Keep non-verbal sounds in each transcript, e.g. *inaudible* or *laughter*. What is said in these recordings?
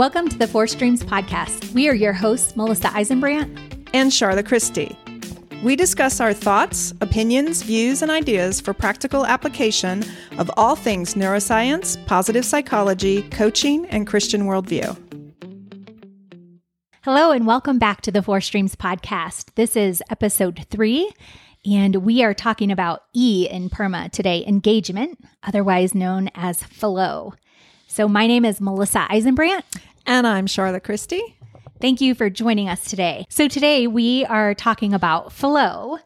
Welcome to the Four Streams podcast. We are your hosts, Melissa Eisenbrandt and Charla Christy. We discuss our thoughts, opinions, views, and ideas for practical application of all things neuroscience, positive psychology, coaching, and Christian worldview. Hello, and welcome back to the Four Streams podcast. This is episode three, and we are talking about E in PERMA today engagement, otherwise known as flow. So, my name is Melissa Eisenbrandt. And I'm Charla Christy. Thank you for joining us today. So, today we are talking about flow.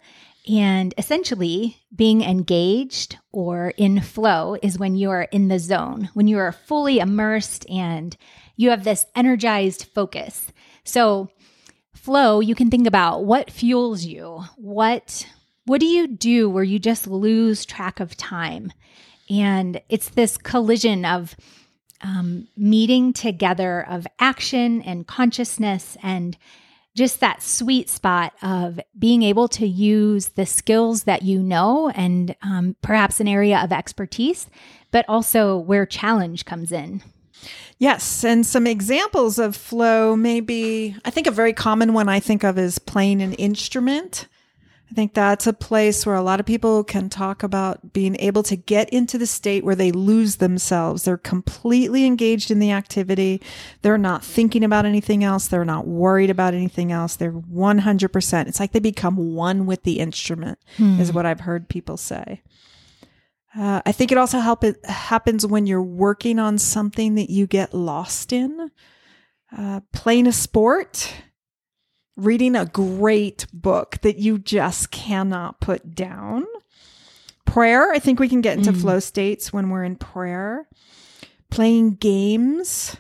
And essentially, being engaged or in flow is when you are in the zone, when you are fully immersed and you have this energized focus. So, flow, you can think about what fuels you. What what do you do where you just lose track of time? And it's this collision of um, meeting together of action and consciousness and just that sweet spot of being able to use the skills that you know and um, perhaps an area of expertise, but also where challenge comes in. Yes, and some examples of flow maybe I think a very common one I think of is playing an instrument. I think that's a place where a lot of people can talk about being able to get into the state where they lose themselves. They're completely engaged in the activity. They're not thinking about anything else. They're not worried about anything else. They're 100%. It's like they become one with the instrument, hmm. is what I've heard people say. Uh, I think it also help it happens when you're working on something that you get lost in. Uh, playing a sport, reading a great book that you just cannot put down. Prayer, I think we can get into mm. flow states when we're in prayer. Playing games.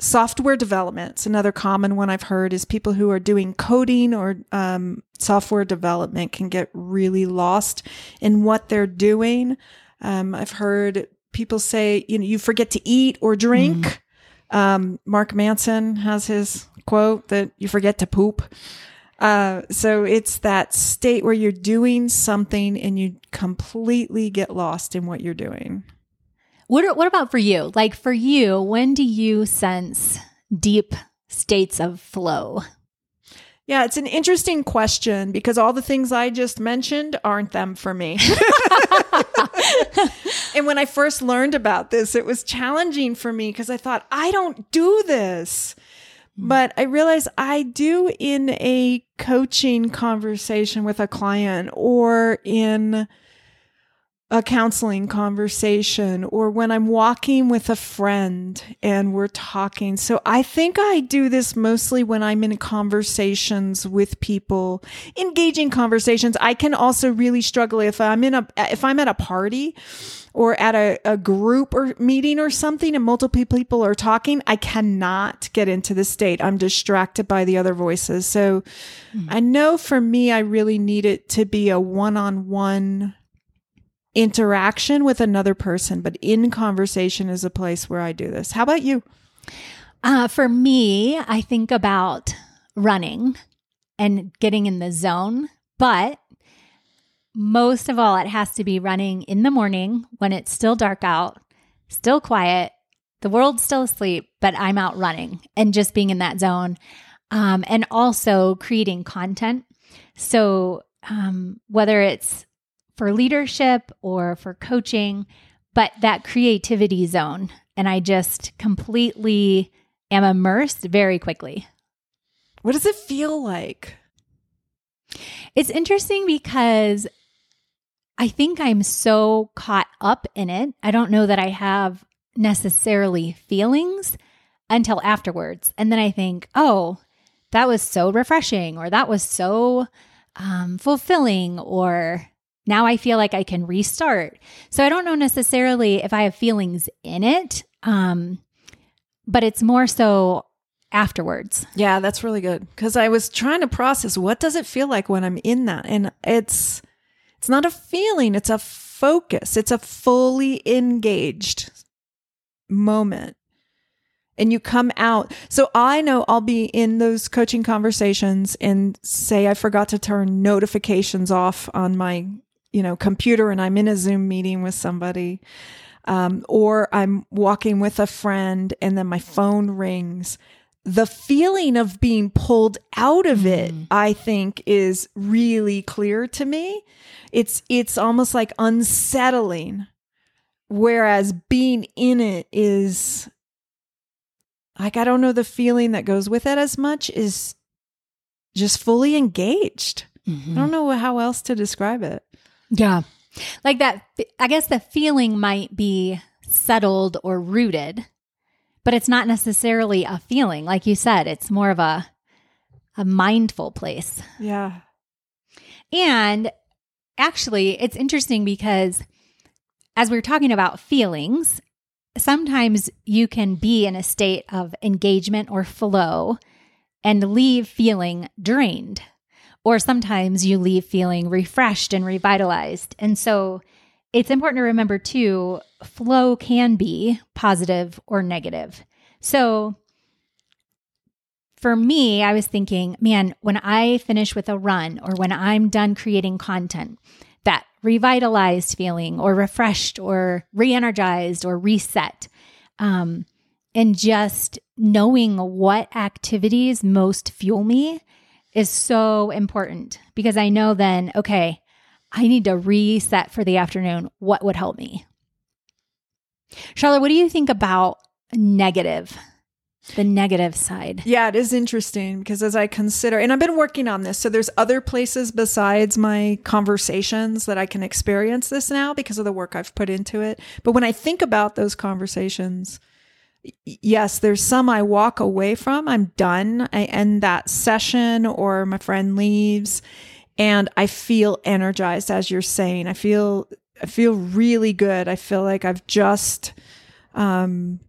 Software development. Another common one I've heard is people who are doing coding or um, software development can get really lost in what they're doing. Um, I've heard people say, you know, you forget to eat or drink. Mm. Um, Mark Manson has his quote that you forget to poop. Uh, so it's that state where you're doing something and you completely get lost in what you're doing. What what about for you? Like for you, when do you sense deep states of flow? Yeah, it's an interesting question because all the things I just mentioned aren't them for me. *laughs* and when I first learned about this, it was challenging for me because I thought, I don't do this. Hmm. But I realize I do in a coaching conversation with a client or in a counseling conversation or when I'm walking with a friend and we're talking. So I think I do this mostly when I'm in conversations with people, engaging conversations. I can also really struggle if I'm in a, if I'm at a party or at a, a group or meeting or something and multiple people are talking, I cannot get into the state. I'm distracted by the other voices. So mm. I know for me, I really need it to be a one on one interaction with another person, but in conversation is a place where I do this. How about you? Uh, for me, I think about running and getting in the zone, but most of all, it has to be running in the morning when it's still dark out, still quiet, the world's still asleep, but I'm out running and just being in that zone. Um, and also creating content. So, um, whether it's for leadership or for coaching, but that creativity zone. And I just completely am immersed very quickly. What does it feel like? It's interesting because I think I'm so caught up in it. I don't know that I have necessarily feelings until afterwards. And then I think, oh, that was so refreshing, or that was so um, fulfilling, or now I feel like I can restart. So I don't know necessarily if I have feelings in it, um, but it's more so afterwards. Yeah, that's really good because I was trying to process what does it feel like when I'm in that, and it's it's not a feeling; it's a focus. It's a fully engaged moment. And you come out. So I know I'll be in those coaching conversations and say I forgot to turn notifications off on my you know, computer and I'm in a Zoom meeting with somebody, um, or I'm walking with a friend and then my phone rings. The feeling of being pulled out of it, I think, is really clear to me. It's it's almost like unsettling, whereas being in it is like I don't know the feeling that goes with it as much is just fully engaged. I don't know how else to describe it. Yeah. Like that, I guess the feeling might be settled or rooted, but it's not necessarily a feeling. Like you said, it's more of a, a mindful place. Yeah. And actually, it's interesting because as we are talking about feelings, sometimes you can be in a state of engagement or flow and leave feeling drained. Or sometimes you leave feeling refreshed and revitalized. And so it's important to remember too flow can be positive or negative. So for me, I was thinking, man, when I finish with a run or when I'm done creating content, that revitalized feeling or refreshed or re energized or reset. Um, and just knowing what activities most fuel me is so important because I know then, okay, I need to reset for the afternoon. What would help me? Charla, what do you think about negative? The negative side. Yeah, it is interesting because as I consider, and I've been working on this, so there's other places besides my conversations that I can experience this now because of the work I've put into it. But when I think about those conversations, yes, there's some I walk away from. I'm done. I end that session or my friend leaves and I feel energized as you're saying. I feel I feel really good. I feel like I've just um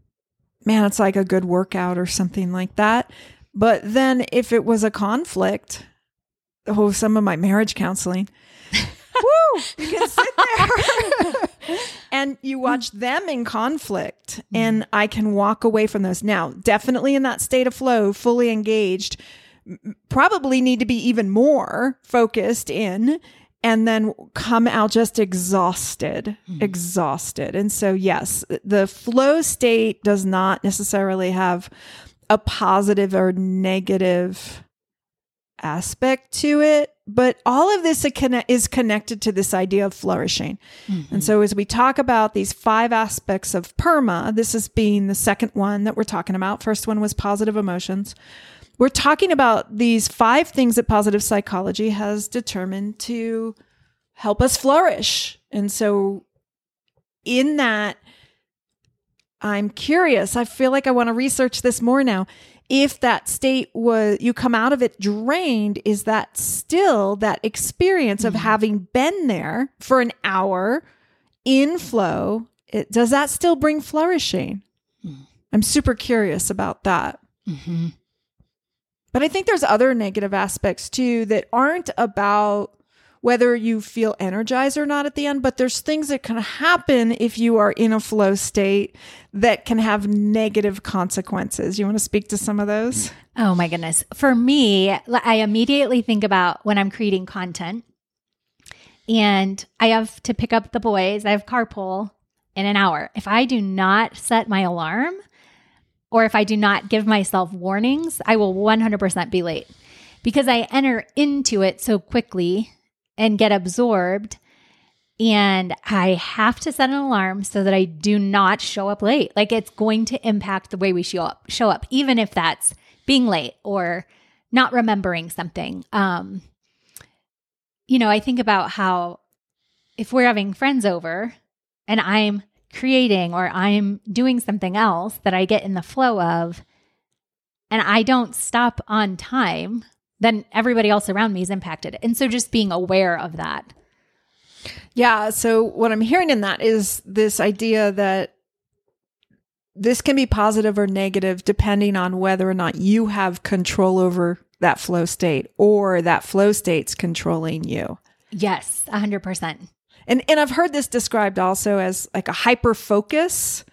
man, it's like a good workout or something like that. But then if it was a conflict, oh, some of my marriage counseling, *laughs* woo, you can sit there *laughs* and you watch them in conflict, and I can walk away from those. Now, definitely in that state of flow, fully engaged, probably need to be even more focused in and then come out just exhausted, mm. exhausted. And so, yes, the flow state does not necessarily have a positive or negative aspect to it, but all of this is connected to this idea of flourishing. Mm-hmm. And so, as we talk about these five aspects of PERMA, this is being the second one that we're talking about. First one was positive emotions we're talking about these five things that positive psychology has determined to help us flourish. And so, in that, I'm curious. I feel like I want to research this more now. If that state was, you come out of it drained, is that still that experience of having been there for an hour in flow? It, does that still bring flourishing? Mm-hmm. I'm super curious about that. Mm-hmm. But I think there's other negative aspects too that aren't about whether you feel energized or not at the end, but there's things that can happen if you are in a flow state that can have negative consequences. You want to speak to some of those? Oh my goodness. For me, I immediately think about when I'm creating content and I have to pick up the boys, I have carpool in an hour. If I do not set my alarm, or if I do not give myself warnings, I will 100% be late because I enter into it so quickly and get absorbed. And I have to set an alarm so that I do not show up late. Like it's going to impact the way we show up, show up, even if that's being late or not remembering something. Um, you know, I think about how if we're having friends over and I'm creating or I'm doing something else that I get in the flow of and I don't stop on time, then everybody else around me is impacted. And so just being aware of that. Yeah. So what I'm hearing in that is this idea that this can be positive or negative depending on whether or not you have control over that flow state or that flow state's controlling you. Yes, 100%. And and I've heard this described also as like a hyper focus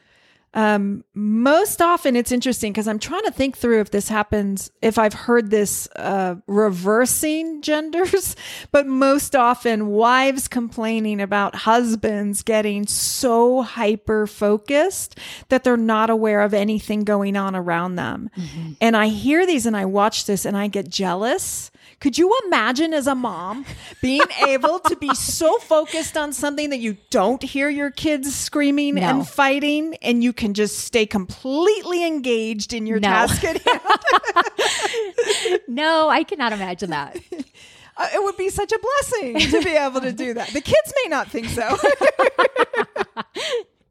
Um, most often it's interesting because I'm trying to think through if this happens, if I've heard this uh, reversing *laughs* genders, but most often wives complaining about husbands getting so hyper focused that they're not aware of anything going on around them. Mm-hmm. And I hear these and I watch this and I get jealous could you imagine as a mom being *laughs* able to be so focused on something that you don't hear your kids screaming no. and fighting and you can just stay completely engaged in your no. task at hand? *laughs* no, I cannot imagine that. *laughs* Uh, it would be such a blessing to be able to do that. The kids may not think so.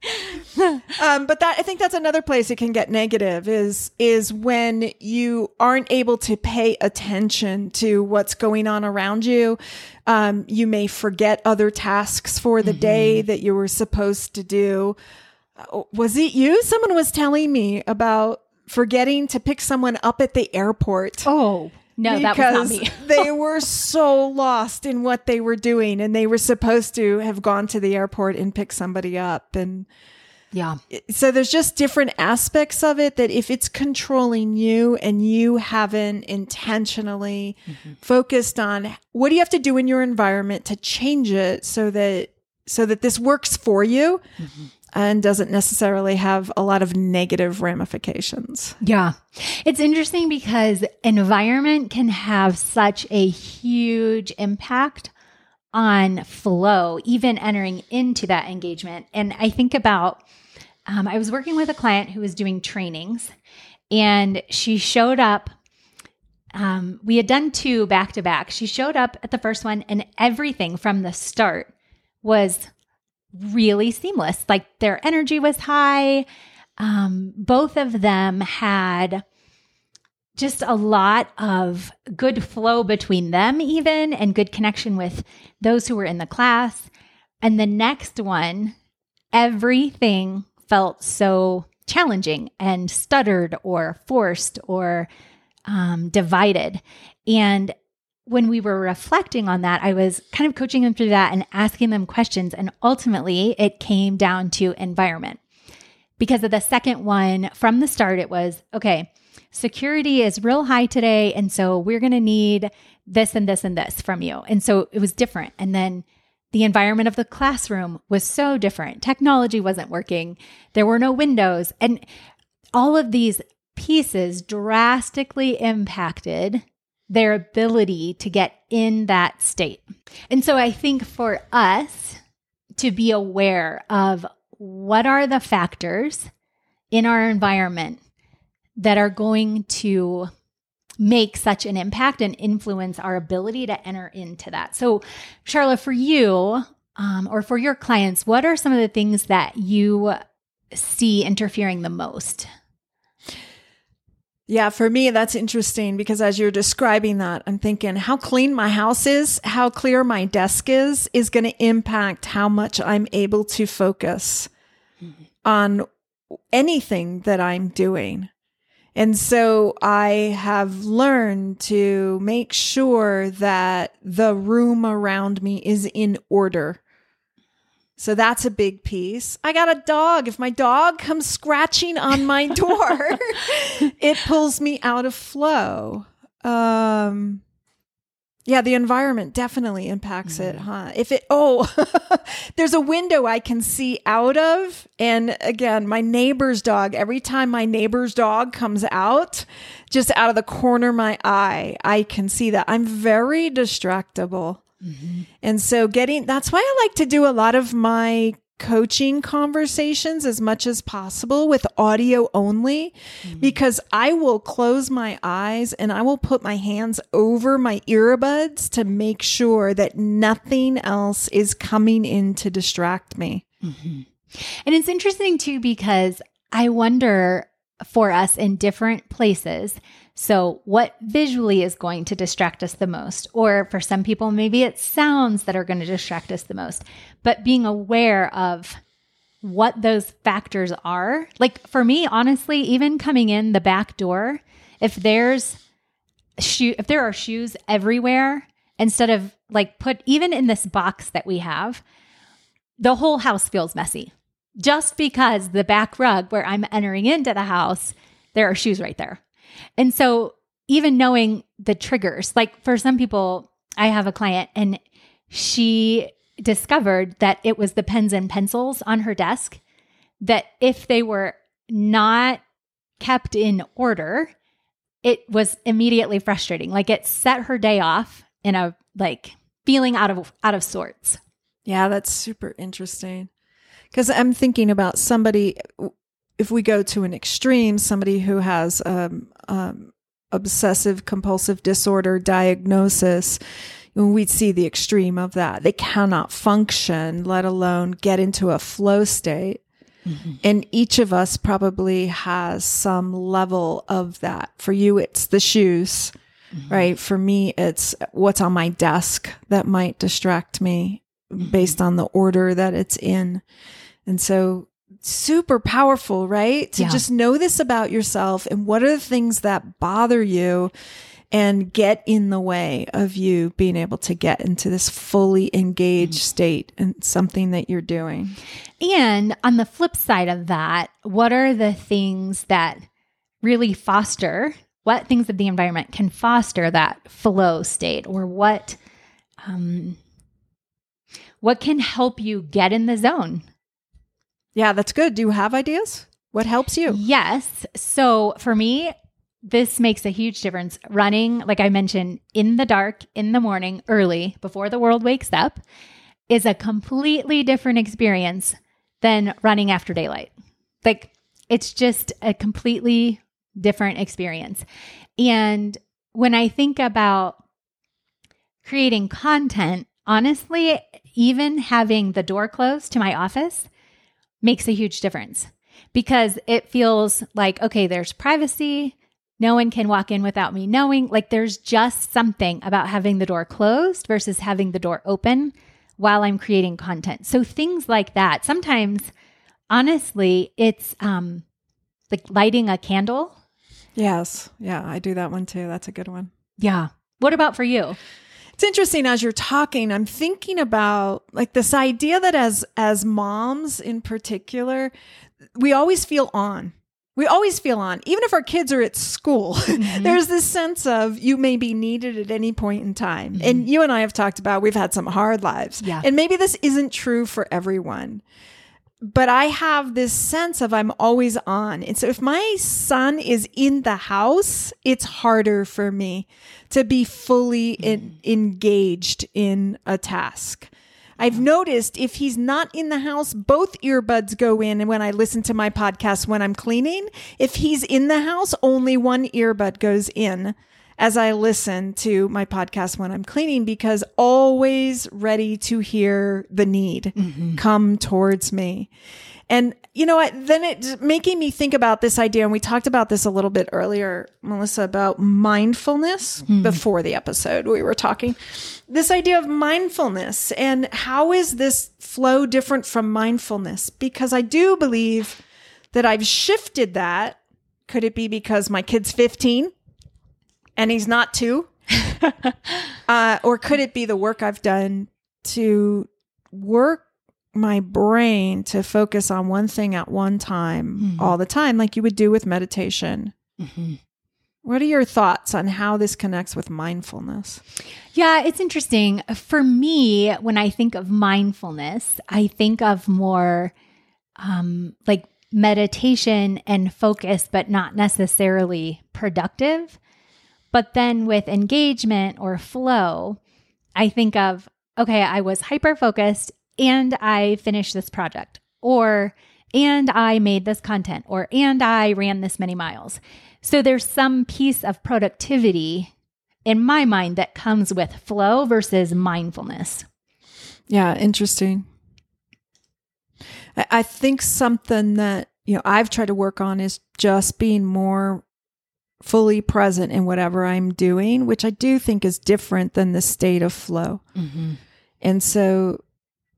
*laughs* um, but that I think that's another place it can get negative is is when you aren't able to pay attention to what's going on around you. Um, you may forget other tasks for the mm-hmm. day that you were supposed to do. Uh, was it you? Someone was telling me about forgetting to pick someone up at the airport. Oh. No, that was not me. they were so lost in what they were doing and they were supposed to have gone to the airport and pick somebody up and yeah. So there's just different aspects of it that if it's controlling you and you haven't intentionally mm-hmm. focused on what do you have to do in your environment to change it so that so that this works for you mm-hmm. And doesn't necessarily have a lot of negative ramifications. Yeah. It's interesting because environment can have such a huge impact on flow, even entering into that engagement. And I think about um, I was working with a client who was doing trainings, and she showed up. Um, we had done two back to back. She showed up at the first one, and everything from the start was really seamless. Like their energy was high. Um, both of them had just a lot of good flow between them, even and good connection with those who were in the class. And the next one, everything felt so challenging and stuttered or forced or um, divided. And when we were reflecting on that, I was kind of coaching them through that and asking them questions. And ultimately, it came down to environment. Because of the second one, from the start, it was okay, security is real high today. And so we're going to need this and this and this from you. And so it was different. And then the environment of the classroom was so different. Technology wasn't working. There were no windows. And all of these pieces drastically impacted their ability to get in that state. And so I think for us to be aware of what are the factors in our environment that are going to make such an impact and influence our ability to enter into that. So, Charla, for you um, or for your clients, what are some of the things that you see interfering the most? Yeah, for me, that's interesting because as you're describing that, I'm thinking how clean my house is, how clear my desk is, is going to impact how much I'm able to focus on anything that I'm doing. And so I have learned to make sure that the room around me is in order. So that's a big piece. I got a dog. If my dog comes scratching on my *laughs* door, it pulls me out of flow. Um, yeah, the environment definitely impacts mm-hmm. it, huh? If it, oh, *laughs* there's a window I can see out of. And again, my neighbor's dog, every time my neighbor's dog comes out, just out of the corner of my eye, I can see that. I'm very distractible. Mm-hmm. And so getting, that's why I like to do a lot of my coaching conversations as much as possible with audio only mm-hmm. because I will close my eyes and I will put my hands over my earbuds to make sure that nothing else is coming in to distract me. Mm-hmm. And it's interesting too because I wonder for us in different places so, what visually is going to distract us the most? Or for some people, maybe it's sounds that are going to distract us the most. But being aware of what those factors are. Like for me, honestly, even coming in the back door, if there's shoe if there are shoes everywhere, instead of like put even in this box that we have, the whole house feels messy just because the back rug where I'm entering into the house, there are shoes right there. And so, even knowing the triggers, like for some people, I have a client and she discovered that it was the pens and pencils on her desk that if they were not kept in order, it was immediately frustrating. Like it set her day off in a like feeling out of out of sorts. Yeah, that's super interesting. Cuz I'm thinking about somebody if we go to an extreme, somebody who has um, um, obsessive compulsive disorder diagnosis, we'd see the extreme of that. They cannot function, let alone get into a flow state. Mm-hmm. And each of us probably has some level of that. For you, it's the shoes, mm-hmm. right? For me, it's what's on my desk that might distract me mm-hmm. based on the order that it's in. And so super powerful, right? To yeah. just know this about yourself and what are the things that bother you and get in the way of you being able to get into this fully engaged mm. state and something that you're doing. And on the flip side of that, what are the things that really foster what things of the environment can foster that flow state or what um, what can help you get in the zone yeah, that's good. Do you have ideas? What helps you? Yes. So for me, this makes a huge difference. Running, like I mentioned, in the dark, in the morning, early, before the world wakes up, is a completely different experience than running after daylight. Like it's just a completely different experience. And when I think about creating content, honestly, even having the door closed to my office makes a huge difference because it feels like, okay, there's privacy. No one can walk in without me knowing. Like there's just something about having the door closed versus having the door open while I'm creating content. So things like that. Sometimes, honestly, it's um, like lighting a candle. Yes. Yeah, I do that one too. That's a good one. Yeah. What about for you? It's interesting as you're talking, I'm thinking about like this idea that as as moms in particular, we always feel on. We always feel on. Even if our kids are at school, *laughs* mm-hmm. there's this sense of you may be needed at any point in time. Mm-hmm. And you and I have talked about we've had some hard lives. Yeah. And maybe this isn't true for everyone but I have this sense of I'm always on. And so if my son is in the house, it's harder for me to be fully mm-hmm. in, engaged in a task. I've noticed if he's not in the house, both earbuds go in. And when I listen to my podcast when I'm cleaning, if he's in the house, only one earbud goes in as I listen to my podcast when I'm cleaning because always ready to hear the need mm-hmm. come towards me. And, you know, I, then it making me think about this idea. And we talked about this a little bit earlier, Melissa, about mindfulness mm-hmm. before the episode. We were talking this idea of mindfulness and how is this flow different from mindfulness? Because I do believe that I've shifted that. Could it be because my kid's 15 and he's not two? *laughs* uh, or could it be the work I've done to work my brain to focus on one thing at one time mm-hmm. all the time, like you would do with meditation? Mm-hmm. What are your thoughts on how this connects with mindfulness? Yeah, it's interesting. For me, when I think of mindfulness, I think of more um, like meditation and focus, but not necessarily productive. But then with engagement or flow, I think of, okay, I was hyper focused and I finished this project, or and I made this content, or and I ran this many miles. So there's some piece of productivity in my mind that comes with flow versus mindfulness. Yeah, interesting. I think something that you know I've tried to work on is just being more fully present in whatever I'm doing, which I do think is different than the state of flow. Mm-hmm. And so,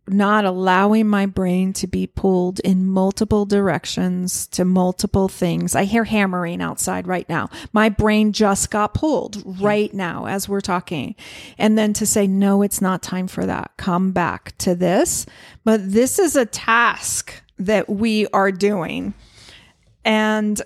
not allowing my brain to be pulled in multiple directions to multiple things. I hear hammering outside right now. My brain just got pulled right now as we're talking. And then to say, no, it's not time for that. Come back to this. But this is a task that we are doing. And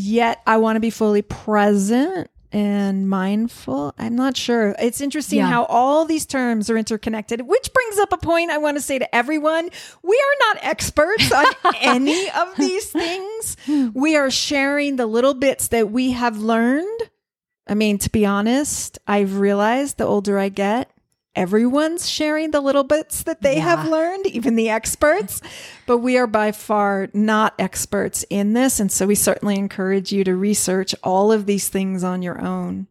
yet I want to be fully present and mindful. I'm not sure. It's interesting Yeah. how all these terms are interconnected, which brings up a point I want to say to everyone. We are not experts on *laughs* any of these things. We are sharing the little bits that we have learned. I mean, to be honest, I've realized the older I get, everyone's sharing the little bits that they have learned, even the experts. *laughs* But we are by far not experts in this. And so we certainly encourage you to research all of these things on your own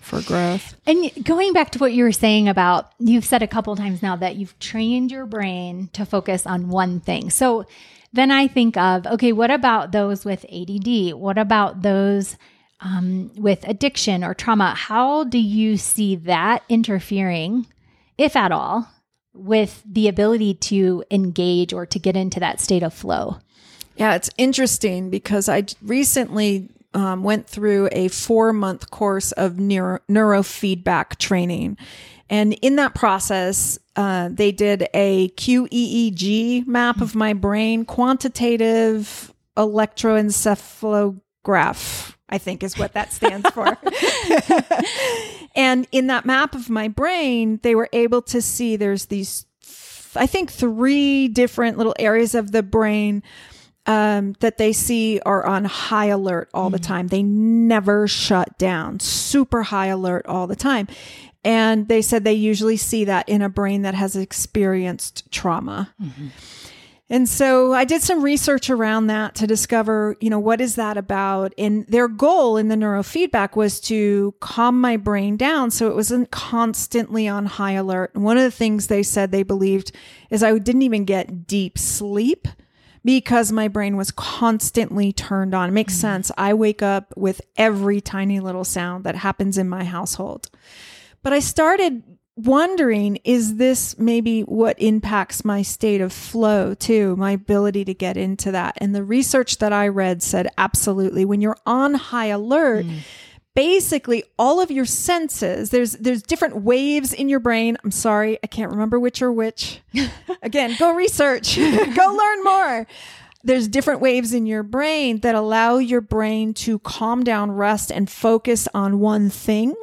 for growth. And going back to what you were saying about, you've said a couple times now that you've trained your brain to focus on one thing. So then I think of, okay, what about those with ADD? What about those um, with addiction or trauma? How do you see that interfering, if at all, with the ability to engage or to get into that state of flow? Yeah, it's interesting because I recently um, went through a four month course of neuro- neurofeedback training. And in that process, uh, they did a QEEG map of my brain, quantitative electroencephalograph, I think is what that stands for. *laughs* and in that map of my brain, they were able to see there's these, I think, three different little areas of the brain um, that they see are on high alert all the time. They never shut down, super high alert all the time. And they said they usually see that in a brain that has experienced trauma. And so I did some research around that to discover, you know, what is that about? And their goal in the neurofeedback was to calm my brain down so it wasn't constantly on high alert. And one of the things they said they believed is I didn't even get deep sleep because my brain was constantly turned on. It makes mm. sense. I wake up with every tiny little sound that happens in my household. But I started wondering is this maybe what impacts my state of flow too, my ability to get into that? And the research that I read said absolutely. When you're on high alert, mm. basically all of your senses there's there's different waves in your brain. I'm sorry i can't remember which are which. *laughs* Again go research. *laughs* Go learn more there's different waves in your brain that allow your brain to calm down rest and focus on one thing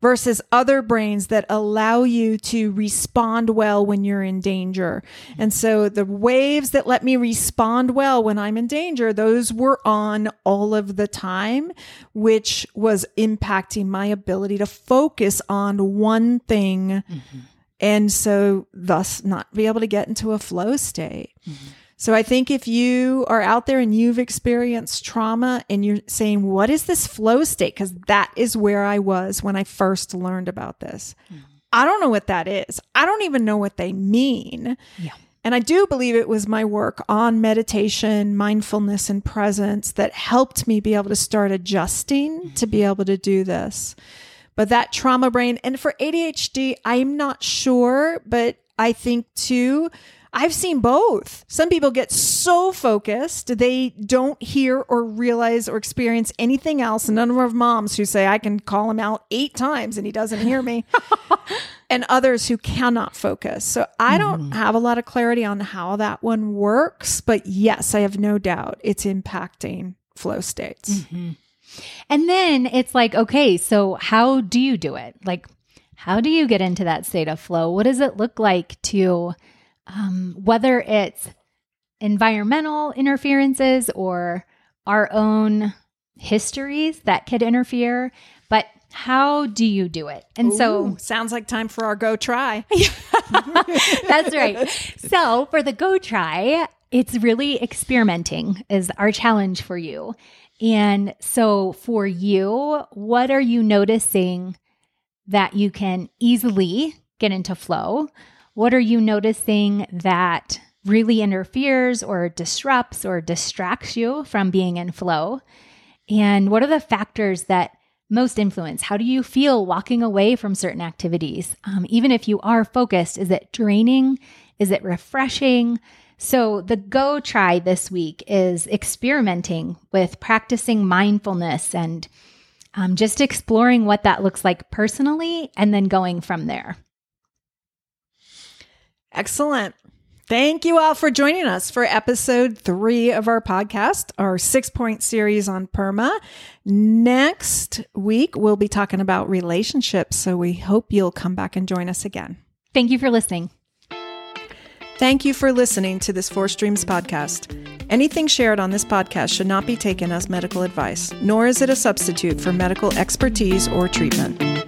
versus other brains that allow you to respond well when you're in danger. And so the waves that let me respond well when i'm in danger those were on all of the time which was impacting my ability to focus on one thing mm-hmm. and so thus not be able to get into a flow state mm-hmm. So I think if you are out there and you've experienced trauma and you're saying, what is this flow state? Because that is where I was when I first learned about this. Mm. I don't know what that is. I don't even know what they mean. Yeah. And I do believe it was my work on meditation, mindfulness, and presence that helped me be able to start adjusting mm-hmm. to be able to do this. But that trauma brain, and for ADHD, I'm not sure, but I think too, I've seen both. Some people get so focused, they don't hear or realize or experience anything else. And none of moms who say, I can call him out eight times and he doesn't hear me. *laughs* and others who cannot focus. So I don't mm-hmm. have a lot of clarity on how that one works. But yes, I have no doubt it's impacting flow states. Mm-hmm. And then it's like, okay, so how do you do it? Like, how do you get into that state of flow? What does it look like to, um, whether it's environmental interferences or our own histories that could interfere, but how do you do it? And so sounds like time for our go try. *laughs* That's right. So for the go try, it's really experimenting is our challenge for you. And so for you, what are you noticing that you can easily get into flow? What are you noticing that really interferes or disrupts or distracts you from being in flow? And what are the factors that most influence? How do you feel walking away from certain activities? Um, even if you are focused, is it draining? Is it refreshing? So, the go try this week is experimenting with practicing mindfulness and um, just exploring what that looks like personally and then going from there. Excellent. Thank you all for joining us for episode three of our podcast, our six point series on PERMA. Next week, we'll be talking about relationships. So we hope you'll come back and join us again. Thank you for listening. Thank you for listening to this Four Streams podcast. Anything shared on this podcast should not be taken as medical advice, nor is it a substitute for medical expertise or treatment.